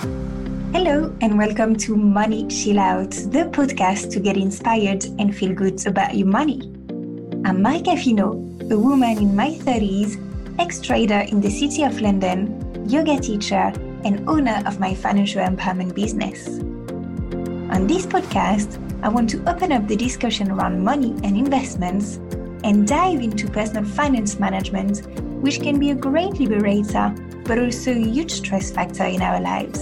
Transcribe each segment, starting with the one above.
Hello, and welcome to Money Chill Out, the podcast to get inspired and feel good about your money. I'm Marika Fino, a woman in my 30s, ex trader in the city of London, yoga teacher, and owner of my financial empowerment business. On this podcast, I want to open up the discussion around money and investments and dive into personal finance management, which can be a great liberator, but also a huge stress factor in our lives.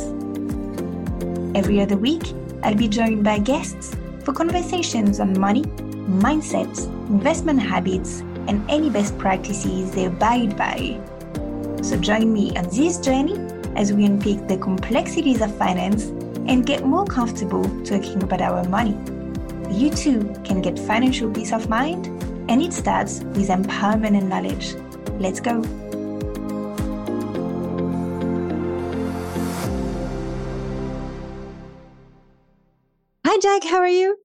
Every other week, I'll be joined by guests for conversations on money, mindsets, investment habits, and any best practices they abide by. So join me on this journey as we unpick the complexities of finance and get more comfortable talking about our money. You too can get financial peace of mind, and it starts with empowerment and knowledge. Let's go. Hi, Jack. How are you?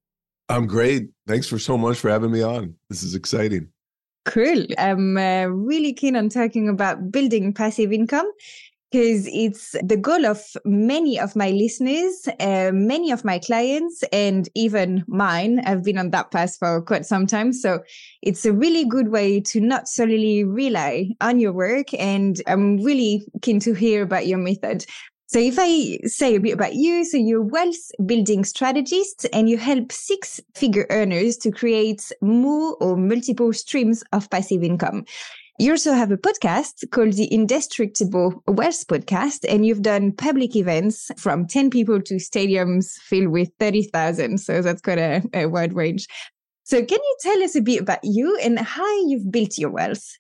I'm great. Thanks for so much for having me on. This is exciting. Cool. I'm uh, really keen on talking about building passive income because it's the goal of many of my listeners, uh, many of my clients, and even mine. I've been on that path for quite some time. So it's a really good way to not solely rely on your work. And I'm really keen to hear about your method. So if I say a bit about you, so you're wealth building strategist and you help six figure earners to create more or multiple streams of passive income. You also have a podcast called the Indestructible Wealth Podcast, and you've done public events from 10 people to stadiums filled with 30,000. So that's quite a, a wide range. So can you tell us a bit about you and how you've built your wealth?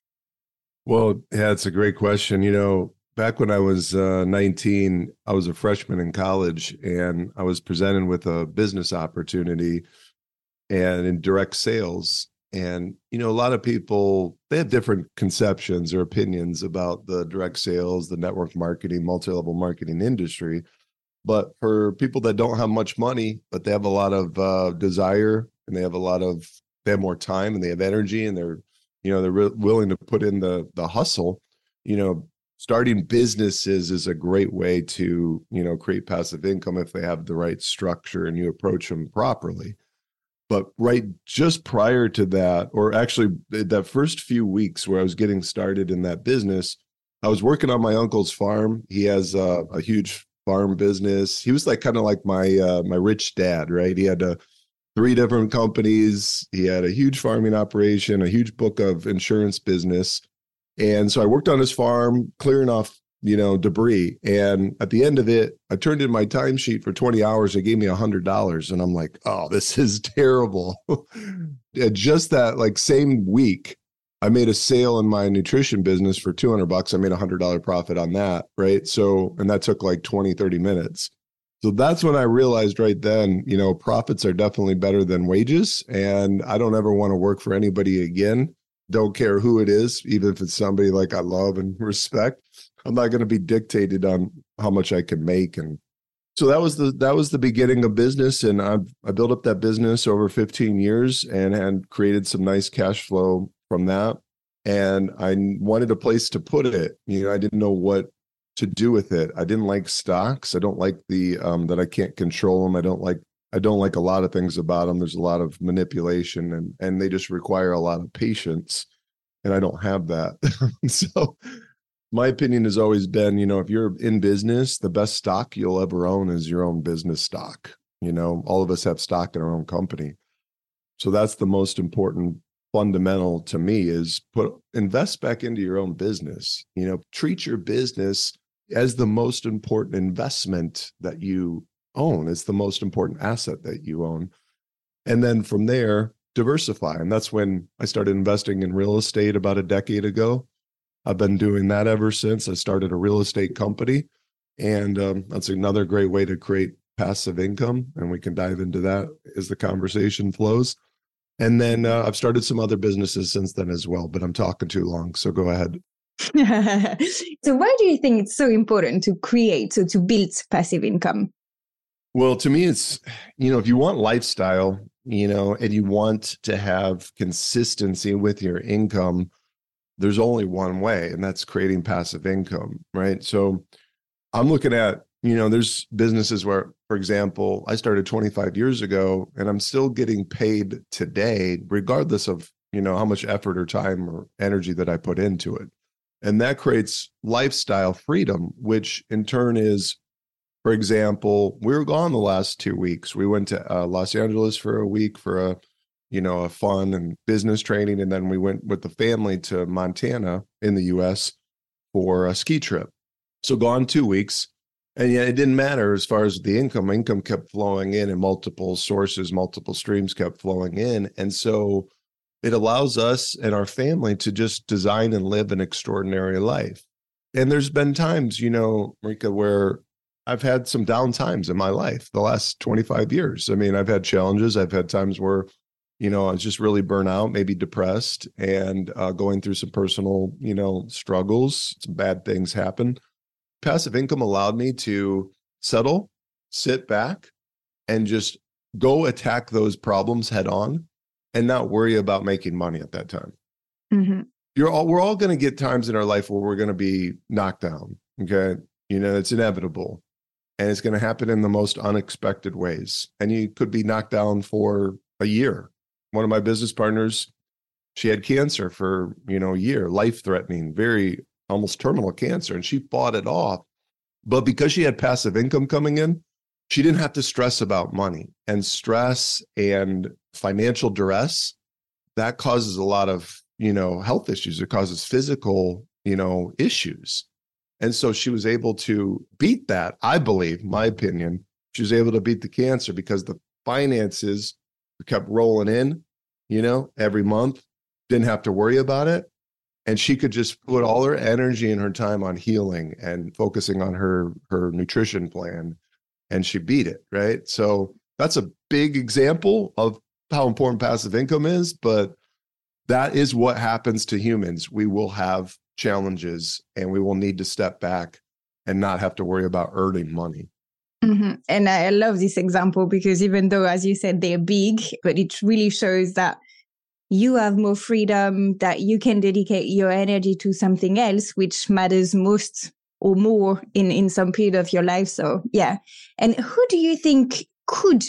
Well, yeah, it's a great question. You know, back when I was uh, 19, I was a freshman in college and I was presented with a business opportunity and in direct sales. And, you know, a lot of people, they have different conceptions or opinions about the direct sales, the network marketing, multi level marketing industry. But for people that don't have much money, but they have a lot of uh, desire and they have a lot of, they have more time and they have energy and they're, you know, they're re- willing to put in the the hustle. You know, starting businesses is a great way to you know create passive income if they have the right structure and you approach them properly. But right just prior to that or actually that first few weeks where i was getting started in that business i was working on my uncle's farm. He has a, a huge farm business. He was like kind of like my uh, my rich dad right? He had a three different companies. He had a huge farming operation a huge book of insurance business and so I worked on his farm, clearing off, you know, debris. And at the end of it, I turned in my timesheet for 20 hours. They gave me a hundred dollars. And I'm like, oh, this is terrible. Just that like same week, I made a sale in my nutrition business for 200 bucks. I made a hundred dollar profit on that. Right. So, and that took like 20, 30 minutes. So that's when I realized right then, you know, profits are definitely better than wages. And I don't ever want to work for anybody again don't care who it is, even if it's somebody like I love and respect. I'm not going to be dictated on how much I can make. And so that was the that was the beginning of business. And I I built up that business over 15 years and had created some nice cash flow from that. And I wanted a place to put it. You know, I didn't know what to do with it. I didn't like stocks. I don't like the um, that I can't control them. I don't like I don't like a lot of things about them. There's a lot of manipulation and and they just require a lot of patience and I don't have that. so my opinion has always been, you know, if you're in business, the best stock you'll ever own is your own business stock. You know, all of us have stock in our own company. So that's the most important fundamental to me is put invest back into your own business. You know, treat your business as the most important investment that you own. It's the most important asset that you own. And then from there, diversify. And that's when I started investing in real estate about a decade ago. I've been doing that ever since. I started a real estate company. And um, that's another great way to create passive income. And we can dive into that as the conversation flows. And then uh, I've started some other businesses since then as well, but I'm talking too long. So go ahead. so, why do you think it's so important to create, so to build passive income? Well, to me, it's, you know, if you want lifestyle, you know, and you want to have consistency with your income, there's only one way, and that's creating passive income, right? So I'm looking at you know, there's businesses where, for example, I started 25 years ago and I'm still getting paid today, regardless of, you know, how much effort or time or energy that I put into it. And that creates lifestyle freedom, which in turn is, for example, we were gone the last two weeks. We went to uh, Los Angeles for a week for a, you know, a fun and business training. And then we went with the family to Montana in the US for a ski trip. So gone two weeks. And yet it didn't matter as far as the income. Income kept flowing in and multiple sources, multiple streams kept flowing in. And so it allows us and our family to just design and live an extraordinary life. And there's been times, you know, Marika, where I've had some down times in my life the last 25 years. I mean, I've had challenges. I've had times where, you know, I was just really burnt out, maybe depressed, and uh, going through some personal, you know, struggles. Some bad things happen. Passive income allowed me to settle, sit back, and just go attack those problems head on and not worry about making money at that time. Mm-hmm. You're all we're all going to get times in our life where we're going to be knocked down. Okay, you know it's inevitable, and it's going to happen in the most unexpected ways. And you could be knocked down for a year. One of my business partners, she had cancer for you know a year, life threatening, very almost terminal cancer, and she fought it off. But because she had passive income coming in, she didn't have to stress about money and stress and financial duress that causes a lot of you know health issues it causes physical you know issues and so she was able to beat that i believe my opinion she was able to beat the cancer because the finances kept rolling in you know every month didn't have to worry about it and she could just put all her energy and her time on healing and focusing on her her nutrition plan and she beat it, right? So that's a big example of how important passive income is, but that is what happens to humans. We will have challenges and we will need to step back and not have to worry about earning money. Mm-hmm. And I love this example because even though, as you said, they're big, but it really shows that you have more freedom, that you can dedicate your energy to something else, which matters most or more in in some period of your life so yeah and who do you think could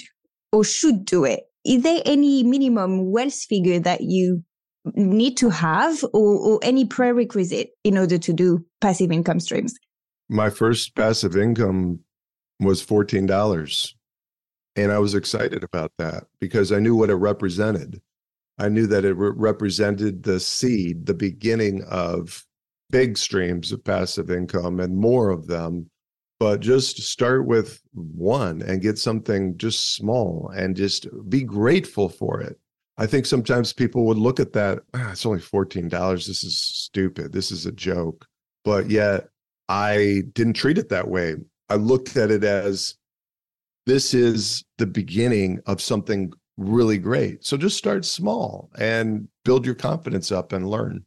or should do it is there any minimum wealth figure that you need to have or, or any prerequisite in order to do passive income streams? My first passive income was $14 and i was excited about that because i knew what it represented. I knew that it re- represented the seed the beginning of big streams of passive income and more of them. But just start with one and get something just small and just be grateful for it i think sometimes people would look at that ah, it's only $14 this is stupid. This is a joke. But yet i didn't treat it that way. I looked at it as this is the beginning of something really great. So just start small and build your confidence up and learn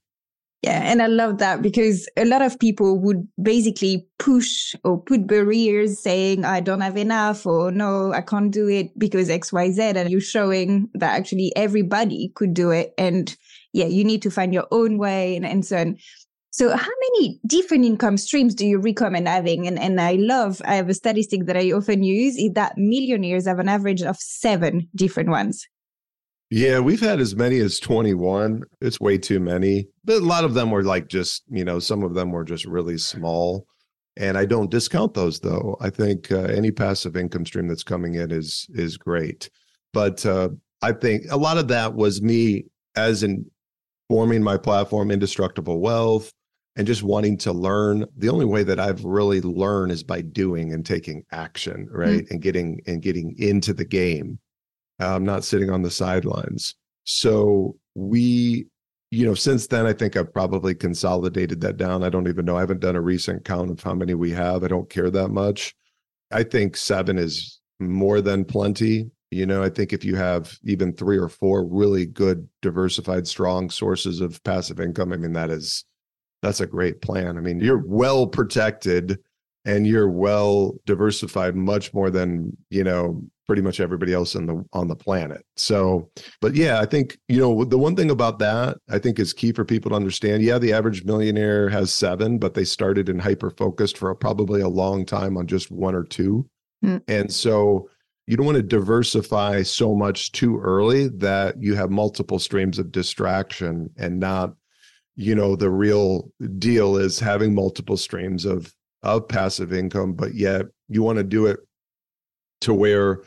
yeah, and I love that because a lot of people would basically push or put barriers saying, I don't have enough or no, I can't do it because XYZ. And you're showing that actually everybody could do it. And yeah, you need to find your own way and, and so on. So how many different income streams do you recommend having? And, and I love, I have a statistic that I often use is that millionaires have an average of seven different ones. Yeah, we've had as many as 21. It's way too many. But a lot of them were like just, you know, some of them were just really small. And I don't discount those though. I think uh, any passive income stream that's coming in is is great. But uh, I think a lot of that was me as in forming my platform indestructible wealth and just wanting to learn the only way that i've really learned is by doing and taking action right mm-hmm. and getting and getting into the game I'm not sitting on the sidelines. So we, you know, since then, I think I've probably consolidated that down. I don't even know. I haven't done a recent count of how many we have. I don't care that much. I think seven is more than plenty. You know, I think if you have even three or four really good, diversified, strong sources of passive income, I mean, that is that's a great plan. I mean, you're well protected and you're well diversified much more than, you know, pretty much everybody else on the on the planet. So, but yeah, I think you know the one thing about that I think is key for people to understand. Yeah, the average millionaire has seven, but they started in hyper focused for a, probably a long time on just one or two, mm. and so you don't want to diversify so much too early that you have multiple streams of distraction and not you know the real deal is having multiple streams of of passive income but yet you want to do it to where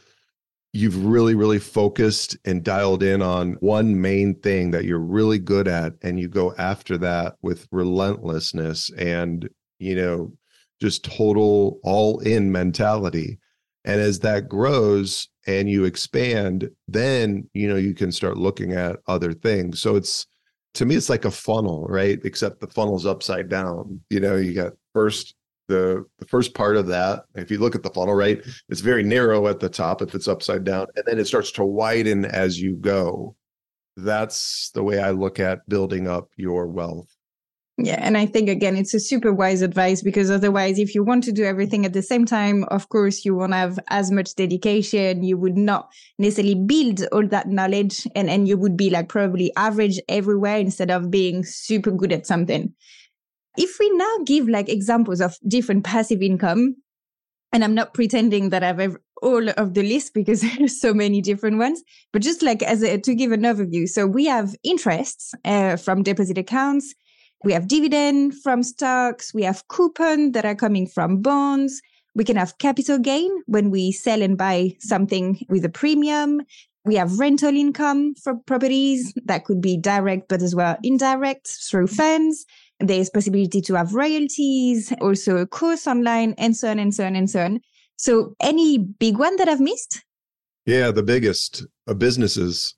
you've really really focused and dialed in on one main thing that you're really good at and you go after that with relentlessness and you know just total all in mentality. And as that grows and you expand then you know you can start looking at other things. So it's to me it's like a funnel right? Except the funnel's upside down. You know you got first the the first part of that if you look at the funnel right it's very narrow at the top if it's upside down and then it starts to widen as you go. That's the way i look at building up your wealth. Yeah and i think again it's a super wise advice because otherwise if you want to do everything at the same time of course you won't have as much dedication you would not necessarily build all that knowledge and and you would be like probably average everywhere instead of being super good at something if we now give like examples of different passive income, and I'm not pretending that I've all of the list because there's so many different ones, but just like as a, to give an overview. So we have interests uh, from deposit accounts. We have dividend from stocks. We have coupon that are coming from bonds. We can have capital gain when we sell and buy something with a premium. We have rental income for properties that could be direct, but as well indirect through funds. There's possibility to have royalties, also a course online, and so on and so on and so on. So, any big one that I've missed? Yeah, the biggest uh, businesses.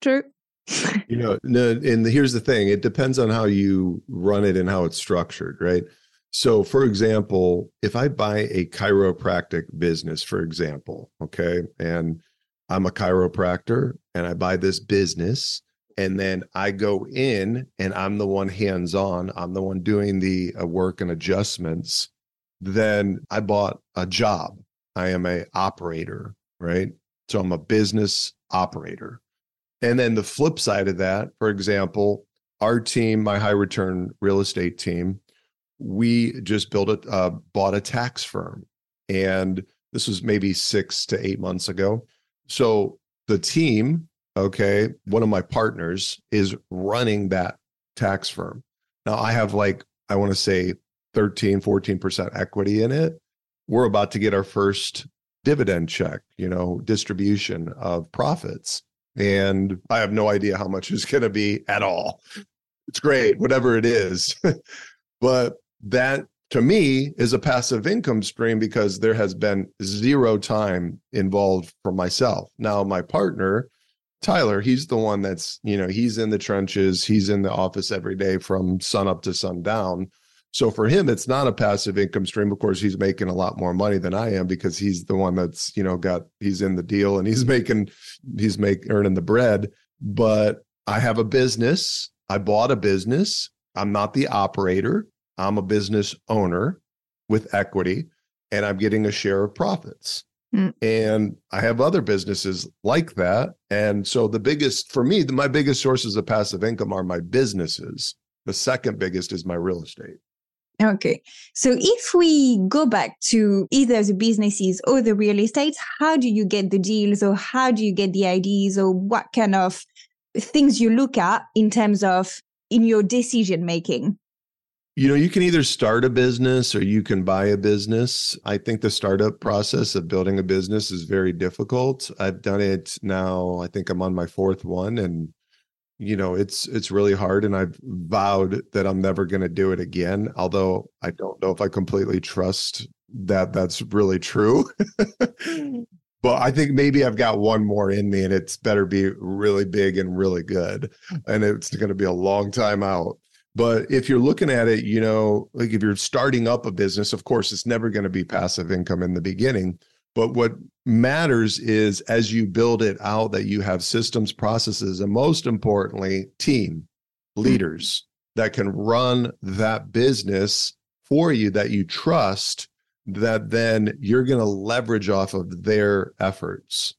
True. you know, no, and here's the thing: it depends on how you run it and how it's structured, right? So, for example, if I buy a chiropractic business, for example, okay, and I'm a chiropractor and I buy this business and then I go in and I'm the one hands on, I'm the one doing the uh, work and adjustments, then I bought a job. I am a operator, right? So I'm a business operator. And then the flip side of that, for example, our team, my high return real estate team, we just built a uh, bought a tax firm. And this was maybe 6 to 8 months ago. So the team okay, one of my partners is running that tax firm. Now I have like, I want to say 13, 14% equity in it. We're about to get our first dividend check, you know, distribution of profits. And I have no idea how much is going to be at all. It's great, whatever it is. but that to me is a passive income stream because there has been zero time involved for myself. Now, my partner, Tyler, he's the one that's, you know, he's in the trenches, he's in the office every day from sun up to sundown. So for him, it's not a passive income stream. Of course, he's making a lot more money than I am because he's the one that's, you know, got he's in the deal and he's making he's make earning the bread. But I have a business. I bought a business. I'm not the operator. I'm a business owner with equity and I'm getting a share of profits. Mm. And I have other businesses like that. And so the biggest, for me, the, my biggest sources of passive income are my businesses. The second biggest is my real estate. Okay. So if we go back to either the businesses or the real estate, how do you get the deals or how do you get the ideas or what kind of things you look at in terms of in your decision making? You know, you can either start a business or you can buy a business. I think the startup process of building a business is very difficult. I've done it now, I think I'm on my fourth one and you know, it's it's really hard and I've vowed that I'm never going to do it again, although I don't know if I completely trust that that's really true. Mm. but I think maybe I've got one more in me and it's better be really big and really good. Mm. And it's going to be a long time out. But if you're looking at it, you know, like if you're starting up a business, of course, it's never going to be passive income in the beginning. But what matters is as you build it out, that you have systems, processes, and most importantly, team hmm. leaders that can run that business for you that you trust that then you're going to leverage off of their efforts.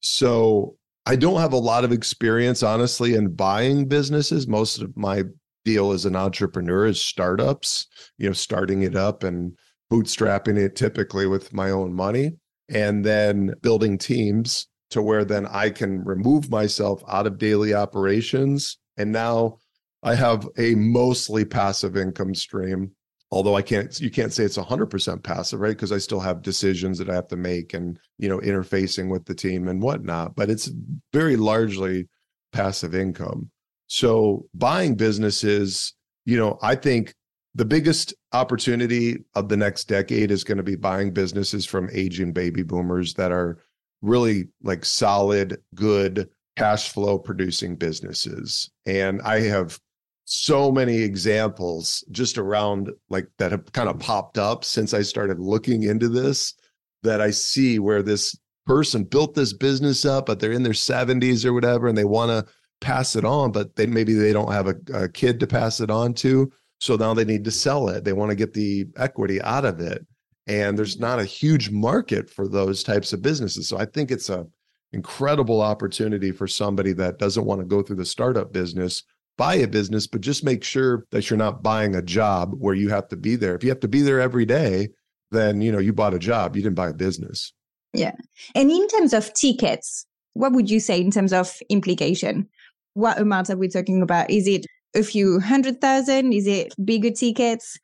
So I don't have a lot of experience, honestly, in buying businesses. Most of my deal as an entrepreneur is startups, you know, starting it up and bootstrapping it typically with my own money and then building teams to where then I can remove myself out of daily operations. And now I have a mostly passive income stream. Although I can't, you can't say it's 100% passive, right? Because I still have decisions that I have to make and, you know, interfacing with the team and whatnot. But it's very largely passive income. So buying businesses, you know, I think the biggest opportunity of the next decade is going to be buying businesses from aging baby boomers that are really like solid, good cash flow producing businesses. And I have so many examples just around like that have kind of popped up since I started looking into this that I see where this person built this business up, but they're in their 70s or whatever, and they want to pass it on, but they maybe they don't have a, a kid to pass it on to. So now they need to sell it. They want to get the equity out of it. And there's not a huge market for those types of businesses. So I think it's a incredible opportunity for somebody that doesn't want to go through the startup business buy a business but just make sure that you're not buying a job where you have to be there if you have to be there every day then you know you bought a job you didn't buy a business yeah and in terms of tickets what would you say in terms of implication what amount are we talking about is it a few hundred thousand is it bigger tickets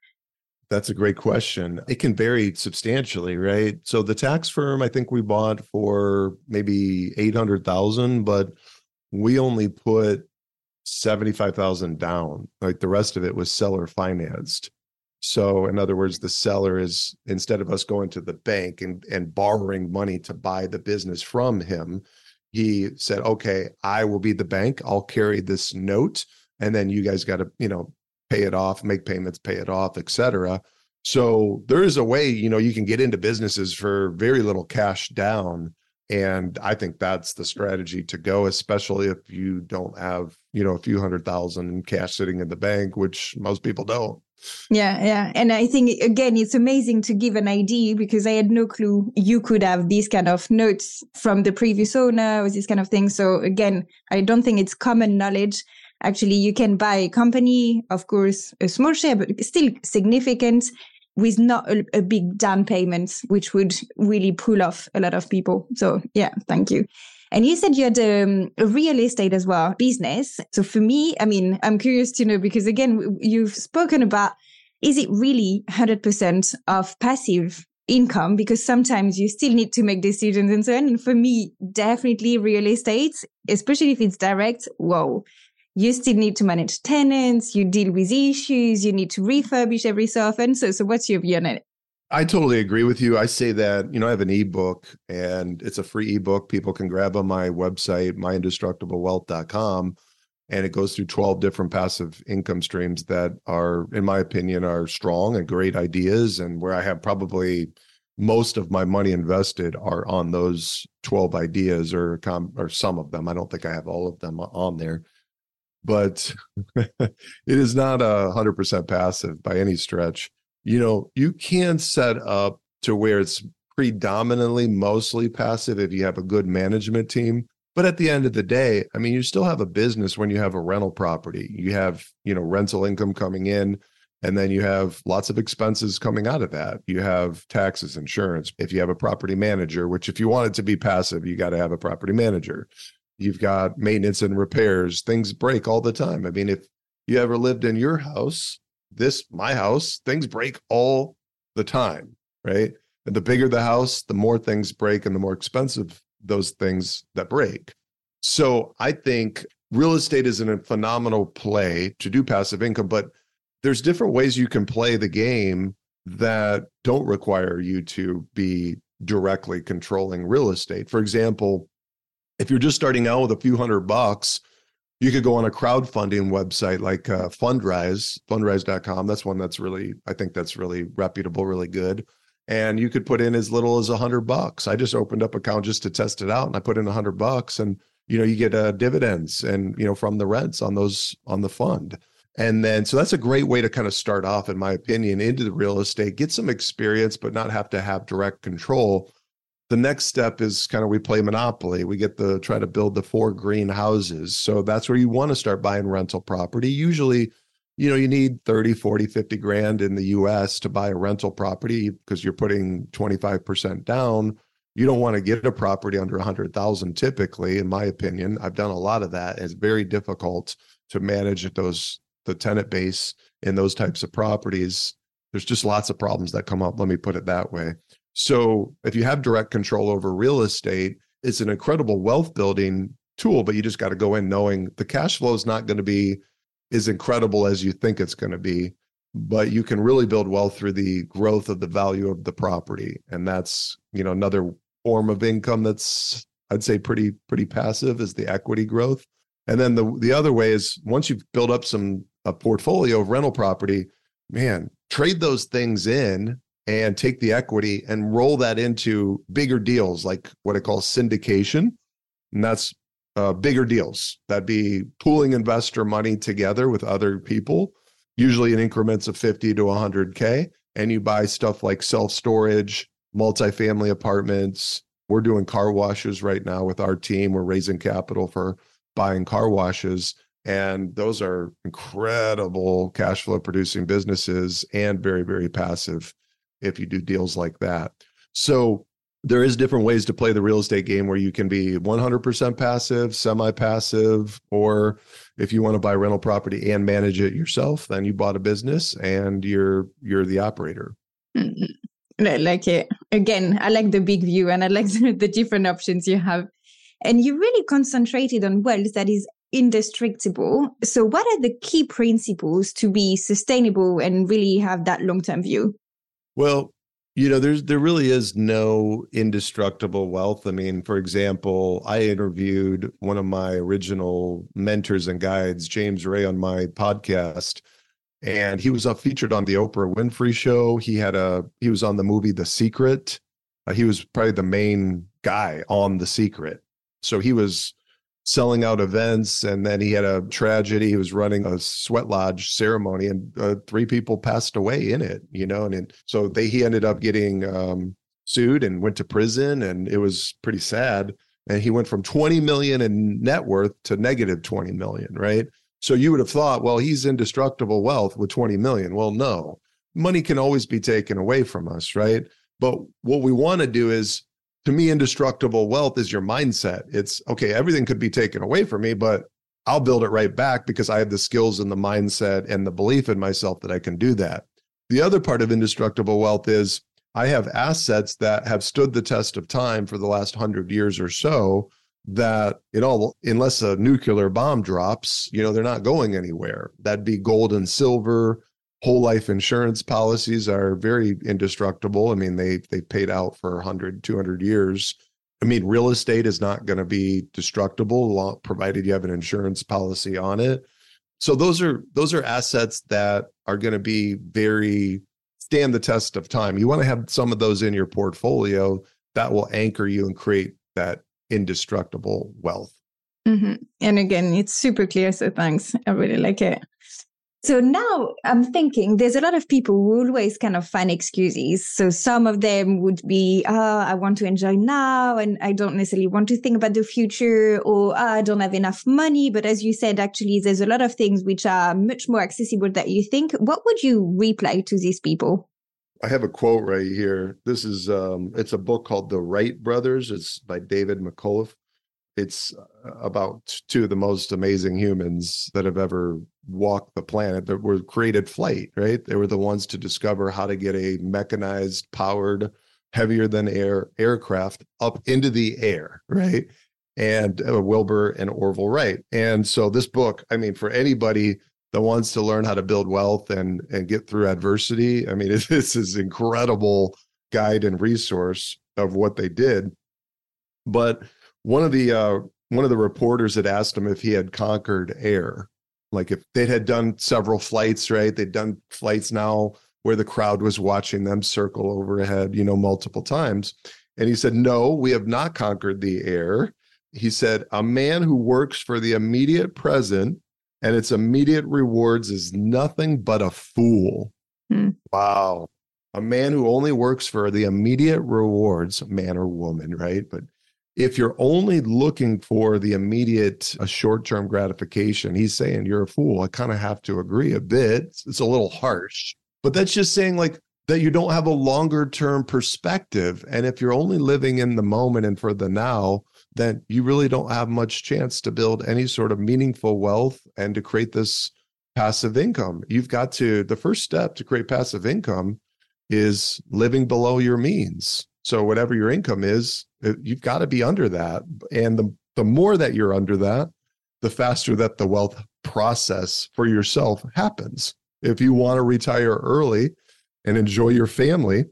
that's a great question. It can vary substantially, right? So the tax firm, I think we bought for maybe 800,000, but we only put 75,000 down. Like the rest of it was seller financed. So in other words, the seller is instead of us going to the bank and, and borrowing money to buy the business from him, he said, okay, I will be the bank. I'll carry this note. And then you guys got to, you know, pay it off, make payments, pay it off, etc. So there is a way, you know, you can get into businesses for very little cash down. And I think that's the strategy to go, especially if you don't have, you know, a few hundred thousand in cash sitting in the bank, which most people don't. Yeah, yeah. And I think, again, it's amazing to give an idea because I had no clue you could have these kind of notes from the previous owner or this kind of thing. So, again, I don't think it's common knowledge actually you can buy a company, of course, a small share, but still significant with not a, a big down payment, which would really pull off a lot of people. So yeah, thank you. And you said you had um, a real estate as well, business. So for me, I mean, I'm curious to know because again, you've spoken about is it really 100% of passive income? Because sometimes you still need to make decisions and so on. And for me, definitely real estate, especially if it's direct, whoa, you still need to manage tenants, you deal with issues, you need to refurbish every so often. So, so what's your view on it? I totally agree with you. I say that, you know, I have an ebook and it's a free ebook. People can grab on my website, myindestructiblewealth.com, and it goes through 12 different passive income streams that are, in my opinion, are strong and great ideas. And where I have probably most of my money invested are on those 12 ideas or, or some of them. I don't think I have all of them on there but it is not a hundred percent passive by any stretch. You know, you can set up to where it's predominantly mostly passive if you have a good management team. But at the end of the day, I mean, you still have a business when you have a rental property. You have, you know, rental income coming in, and then you have lots of expenses coming out of that. You have taxes, insurance. If you have a property manager, which if you want it to be passive, you got to have a property manager. You've got maintenance and repairs. Things break all the time. I mean, if you ever lived in your house, this, my house, things break all the time, right? And the bigger the house, the more things break and the more expensive those things that break. So I think real estate is a phenomenal play to do passive income, but there's different ways you can play the game that don't require you to be directly controlling real estate. For example, if you're just starting out with a few hundred bucks, you could go on a crowdfunding website like uh, Fundrise, fundrise.com. That's one that's really, I think that's really reputable, really good. And you could put in as little as a hundred bucks. I just opened up account just to test it out, and I put in a hundred bucks, and you know you get uh, dividends and you know from the rents on those on the fund. And then, so that's a great way to kind of start off, in my opinion, into the real estate, get some experience, but not have to have direct control. The next step is kind of we play Monopoly. We get the try to build the four green houses. So that's where you want to start buying rental property. Usually, you know, you need 30, 40, 50 grand in the US to buy a rental property because you're putting 25% down. You don't want to get a property under 100,000 typically, in my opinion. I've done a lot of that. It's very difficult to manage those the tenant base in those types of properties. There's just lots of problems that come up. Let me put it that way. So if you have direct control over real estate, it's an incredible wealth building tool, but you just got to go in knowing the cash flow is not going to be as incredible as you think it's going to be, but you can really build wealth through the growth of the value of the property. And that's, you know, another form of income that's I'd say pretty pretty passive is the equity growth. And then the the other way is once you've built up some a portfolio of rental property, man, trade those things in and take the equity and roll that into bigger deals like what I call syndication. And that's uh, bigger deals. That'd be pooling investor money together with other people, usually in increments of 50 to 100K. And you buy stuff like self storage, multifamily apartments. We're doing car washes right now with our team. We're raising capital for buying car washes. And those are incredible cash flow producing businesses and very, very passive if you do deals like that. So there is different ways to play the real estate game where you can be 100% passive, semi-passive, or if you want to buy rental property and manage it yourself, then you bought a business and you're you're the operator. Mm-hmm. Like it again, I like the big view and I like the, the different options you have. And you really concentrated on wealth that is indestructible. So, what are the key principles to be sustainable and really have that long term view? Well, you know, there's there really is no indestructible wealth. I mean, for example, I interviewed one of my original mentors and guides, James Ray, on my podcast, and he was uh, featured on the Oprah Winfrey Show. He had a he was on the movie The Secret. Uh, he was probably the main guy on The Secret. So he was selling out events and then he had a tragedy. He was running a sweat lodge ceremony and uh, three people passed away in it you know and, and so they he ended up getting um, sued and went to prison and it was pretty sad. And he went from 20 million in net worth to negative 20 million right? So you would have thought well he's indestructible wealth with 20 million. Well no. Money can always be taken away from us right? But what we want to do is to me, indestructible wealth is your mindset. It's okay, everything could be taken away from me, but I'll build it right back because I have the skills and the mindset and the belief in myself that I can do that. The other part of indestructible wealth is I have assets that have stood the test of time for the last hundred years or so that you all unless a nuclear bomb drops you know they're not going anywhere that'd be gold and silver whole life insurance policies are very indestructible. I mean, they they paid out for 100, 200 years. I mean, real estate is not going to be destructible provided you have an insurance policy on it. So those are those are assets that are going to be very stand the test of time. You want to have some of those in your portfolio that will anchor you and create that indestructible wealth. Mm-hmm. And again, it's super clear. So thanks. I really like it. So now I'm thinking there's a lot of people who always kind of find excuses. So some of them would be, oh, I want to enjoy now and I don't necessarily want to think about the future or oh, I don't have enough money. But as you said, actually, there's a lot of things which are much more accessible that you think. What would you reply to these people? I have a quote right here. This is um, it's a book called The Wright Brothers. It's by David McCullough it's uh, about two of the most amazing humans that have ever walked the planet that were created flight right? They were the ones to discover how to get a mechanized powered heavier than air aircraft up into the air right? And uh, wilbur and orville wright. And so this book i mean for anybody that wants to learn how to build wealth and and get through adversity i mean this is incredible guide and resource of what they did. But one of the uh, one of the reporters had asked him if he had conquered air, like if they had done several flights, right? They'd done flights now where the crowd was watching them circle overhead, you know, multiple times. And he said, No, we have not conquered the air. He said, A man who works for the immediate present and its immediate rewards is nothing but a fool. Hmm. Wow. A man who only works for the immediate rewards, man or woman, right? But if you're only looking for the immediate a short-term gratification he's saying you're a fool. I kind of have to agree a bit. It's, it's, a little harsh but that's just saying like that you don't have a longer term perspective and if you're only living in the moment and for the now then you really don't have much chance to build any sort of meaningful wealth and to create this passive income. You've got to the first step to create passive income is living below your means so whatever your income is, uh, you've got to be under that. And the, the more that you're under that, the faster that the wealth process for yourself happens. If you want to retire early and enjoy your family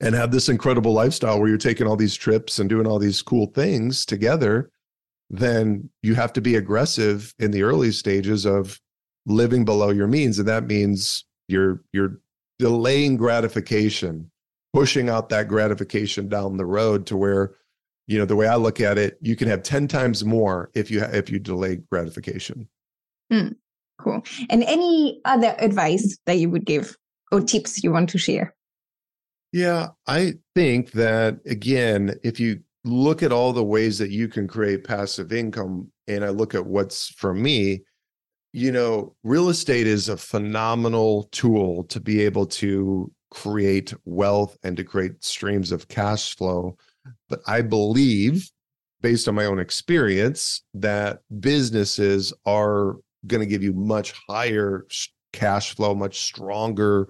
and have this incredible lifestyle where you're taking all these trips and doing all these cool things together, then you have to be aggressive in the early stages of living below your means. And that means you're you're delaying gratification pushing out that gratification down the road to where you know the way i look at it you can have 10 times more if you if you delay gratification. Mm, cool. And any other advice that you would give or tips you want to share? Yeah i think that again if you look at all the ways that you can create passive income and i look at what's for me you know real estate is a phenomenal tool to be able to create wealth and to create streams of cash flow. But I believe, based on my own experience, that businesses are going to give you much higher cash flow, much stronger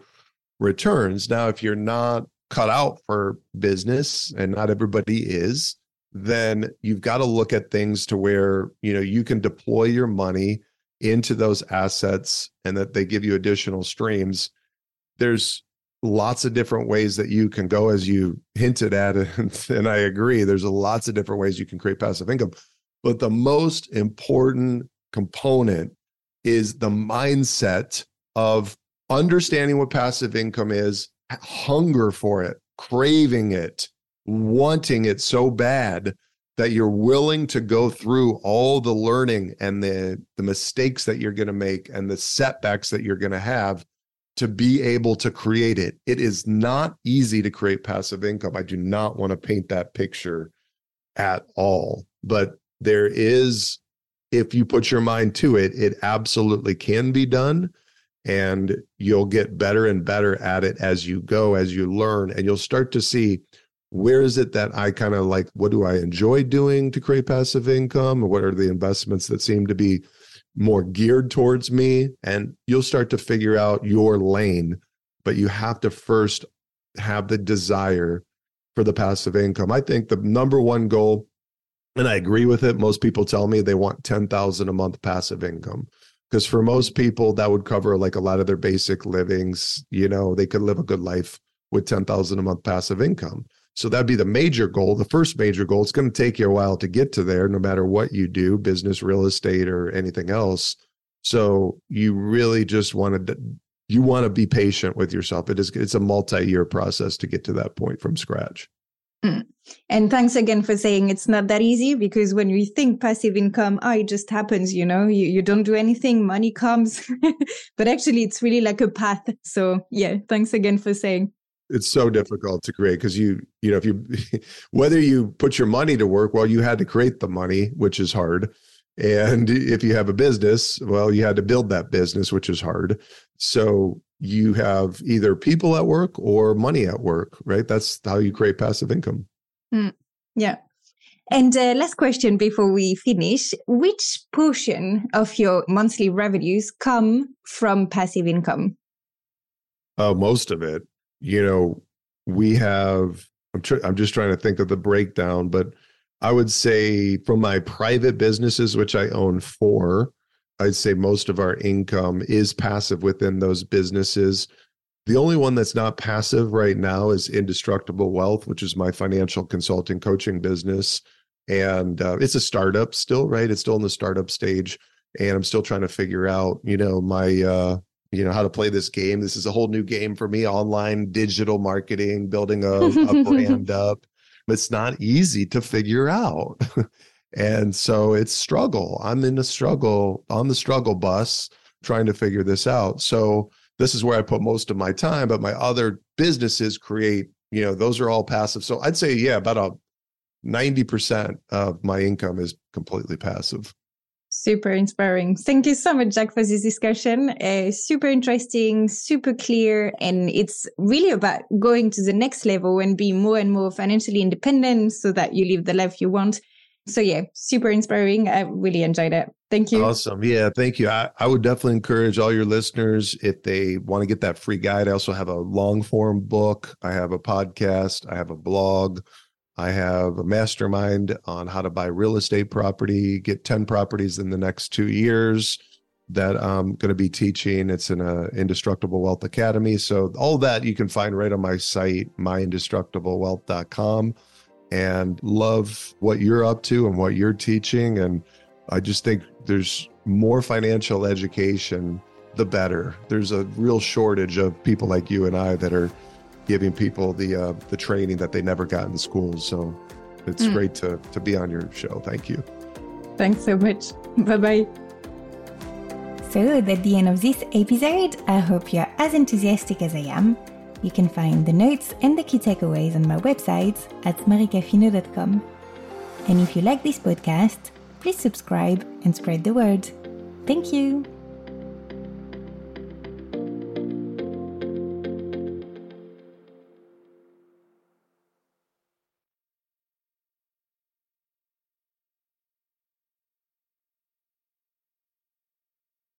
returns. Now, if you're not cut out for business, and not everybody is, then you've got to look at things to where you know you can deploy your money into those assets and that they give you additional streams there's lots of different ways that you can go as you hinted at it and i agree there's lots of different ways you can create passive income. But the most important component is the mindset of understanding what passive income is hunger for it craving it wanting it so bad that you're willing to go through all the learning and the the mistakes that you're going to make and the setbacks that you're going to have to be able to create it. It is not easy to create passive income. I do not want to paint that picture at all. But there is, if you put your mind to it, it absolutely can be done. And you'll get better and better at it as you go, as you learn, and you'll start to see where is it that I kind of like, what do I enjoy doing to create passive income? What are the investments that seem to be more geared towards me and you'll start to figure out your lane but you have to first have the desire for the passive income. I think the number one goal and i agree with it most people tell me they want 10,000 a month passive income because for most people that would cover like a lot of their basic livings you know they could live a good life with 10,000 a month passive income so that'd be the major goal. The first major goal. It's going to take you a while to get to there, no matter what you do, business, real estate, or anything else. So you really just want to you want to be patient with yourself. It is it's a multi-year process to get to that point from scratch. Mm. And thanks again for saying it's not that easy because when we think passive income, oh, it just happens, you know, you, you don't do anything, money comes. but actually, it's really like a path. So, yeah, thanks again for saying it's so difficult to create because you you know if you whether you put your money to work well you had to create the money which is hard. And if you have a business well you had to build that business which is hard. So you have either people at work or money at work right? That's how you create passive income. Mm, yeah. And uh, last question before we finish. Which portion of your monthly revenues come from passive income? Oh most of it you know, we have, I'm, tr- I'm just trying to think of the breakdown, but I would say from my private businesses, which I own four, I'd say most of our income is passive within those businesses. The only one that's not passive right now is Indestructible Wealth, which is my financial consulting coaching business. And uh, it's a startup still, right? It's still in the startup stage. And I'm still trying to figure out, you know, my uh, you know how to play this game this is a whole new game for me online digital marketing building a, a brand up it's not easy to figure out And so it's struggle. I'm in a struggle on the struggle bus trying to figure this out. So this is where I put most of my time, but my other businesses create, you know, those are all passive. So I'd say, yeah, about a 90% of my income is completely passive. Super inspiring. Thank you so much, Jack, for this discussion. Uh, super interesting, super clear. And it's really about going to the next level and be more and more financially independent so that you live the life you want. So, yeah, super inspiring. I really enjoyed it. Thank you. Awesome. Yeah, thank you. I, I would definitely encourage all your listeners if they want to get that free guide. I also have a long form book, I have a podcast, I have a blog. I have a mastermind on how to buy real estate property, get 10 properties in the next two years that I'm going to be teaching. It's in a Indestructible Wealth Academy. So all that you can find right on my site, myindestructiblewealth.com and love what you're up to and what you're teaching. And I just think there's more financial education, the better. There's a real shortage of people like you and I that are giving people the uh, the training that they never got in schools. So it's mm. great to to be on your show. Thank you. Thanks so much. Bye bye. So at the end of this episode, I hope you're as enthusiastic as I am. You can find the notes and the key takeaways on my website at maricafino.com. And if you like this podcast, please subscribe and spread the word. Thank you.